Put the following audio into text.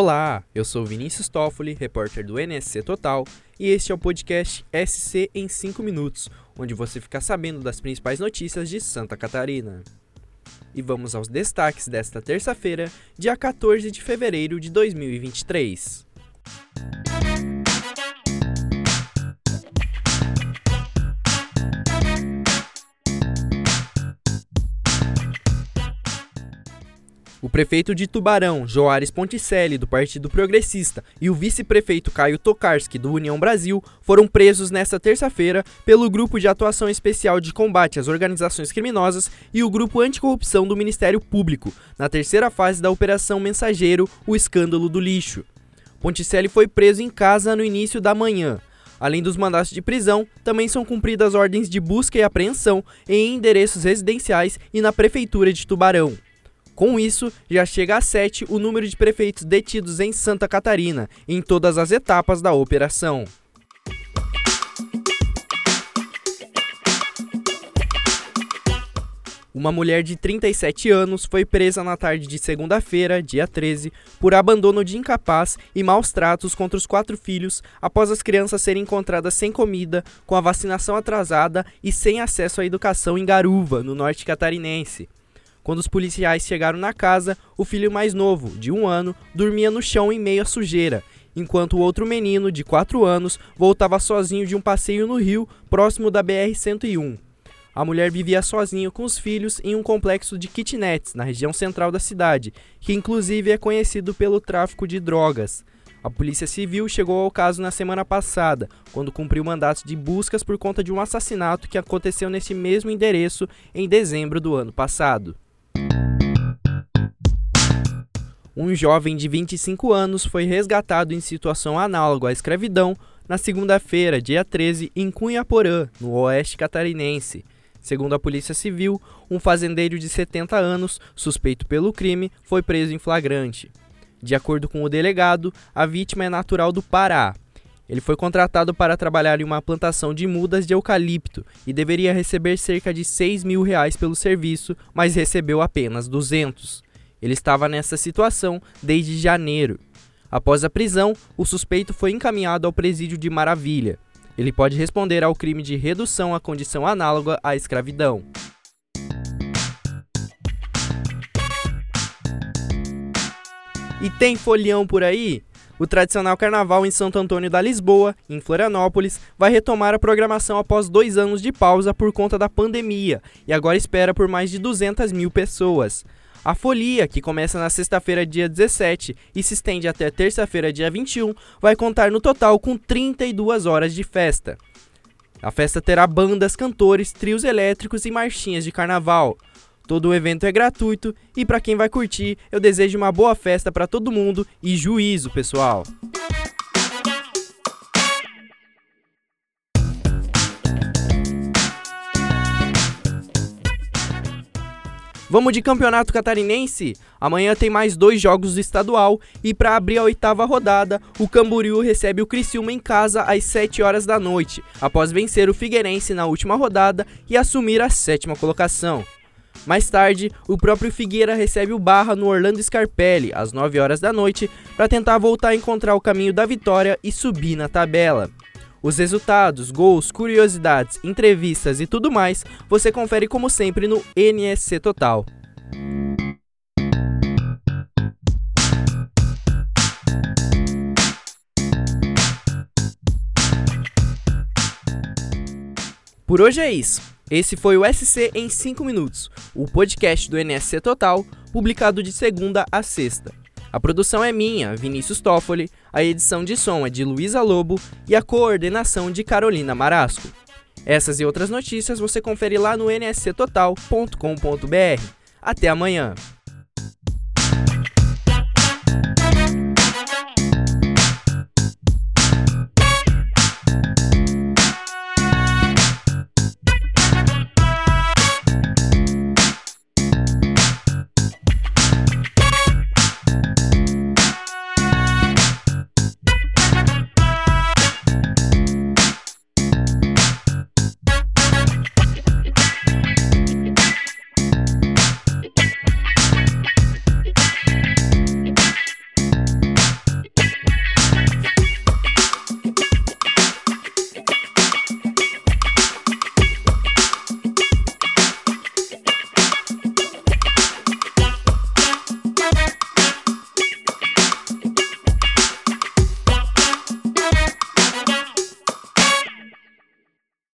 Olá, eu sou Vinícius Toffoli, repórter do NSC Total, e este é o podcast SC em 5 minutos, onde você fica sabendo das principais notícias de Santa Catarina. E vamos aos destaques desta terça-feira, dia 14 de fevereiro de 2023. O prefeito de Tubarão, Joares Ponticelli, do Partido Progressista, e o vice-prefeito Caio Tokarski, do União Brasil, foram presos nesta terça-feira pelo Grupo de Atuação Especial de Combate às Organizações Criminosas e o Grupo Anticorrupção do Ministério Público, na terceira fase da Operação Mensageiro, o Escândalo do Lixo. Ponticelli foi preso em casa no início da manhã. Além dos mandatos de prisão, também são cumpridas ordens de busca e apreensão em endereços residenciais e na Prefeitura de Tubarão. Com isso, já chega a 7 o número de prefeitos detidos em Santa Catarina, em todas as etapas da operação. Uma mulher de 37 anos foi presa na tarde de segunda-feira, dia 13, por abandono de incapaz e maus tratos contra os quatro filhos após as crianças serem encontradas sem comida, com a vacinação atrasada e sem acesso à educação em Garuva, no norte catarinense. Quando os policiais chegaram na casa, o filho mais novo, de um ano, dormia no chão em meio à sujeira, enquanto o outro menino, de quatro anos, voltava sozinho de um passeio no rio, próximo da BR-101. A mulher vivia sozinha com os filhos em um complexo de kitnets na região central da cidade, que inclusive é conhecido pelo tráfico de drogas. A Polícia Civil chegou ao caso na semana passada, quando cumpriu mandatos de buscas por conta de um assassinato que aconteceu nesse mesmo endereço em dezembro do ano passado. Um jovem de 25 anos foi resgatado em situação análoga à escravidão na segunda-feira, dia 13, em Cunhaporã, no oeste catarinense. Segundo a Polícia Civil, um fazendeiro de 70 anos, suspeito pelo crime, foi preso em flagrante. De acordo com o delegado, a vítima é natural do Pará. Ele foi contratado para trabalhar em uma plantação de mudas de eucalipto e deveria receber cerca de 6 mil reais pelo serviço, mas recebeu apenas 200. Ele estava nessa situação desde janeiro. Após a prisão, o suspeito foi encaminhado ao presídio de Maravilha. Ele pode responder ao crime de redução à condição análoga à escravidão. E tem folião por aí? O tradicional carnaval em Santo Antônio da Lisboa, em Florianópolis, vai retomar a programação após dois anos de pausa por conta da pandemia e agora espera por mais de 200 mil pessoas. A folia, que começa na sexta-feira, dia 17, e se estende até terça-feira, dia 21, vai contar no total com 32 horas de festa. A festa terá bandas, cantores, trios elétricos e marchinhas de carnaval. Todo o evento é gratuito e para quem vai curtir, eu desejo uma boa festa para todo mundo e juízo, pessoal. Vamos de campeonato catarinense? Amanhã tem mais dois jogos do estadual e para abrir a oitava rodada, o Camboriú recebe o Criciúma em casa às 7 horas da noite, após vencer o Figueirense na última rodada e assumir a sétima colocação. Mais tarde, o próprio Figueira recebe o Barra no Orlando Scarpelli às 9 horas da noite para tentar voltar a encontrar o caminho da vitória e subir na tabela. Os resultados, gols, curiosidades, entrevistas e tudo mais você confere como sempre no NSC Total. Por hoje é isso. Esse foi o SC em 5 minutos, o podcast do NSC Total, publicado de segunda a sexta. A produção é minha, Vinícius Toffoli, a edição de som é de Luísa Lobo e a coordenação de Carolina Marasco. Essas e outras notícias você confere lá no nsctotal.com.br. Até amanhã!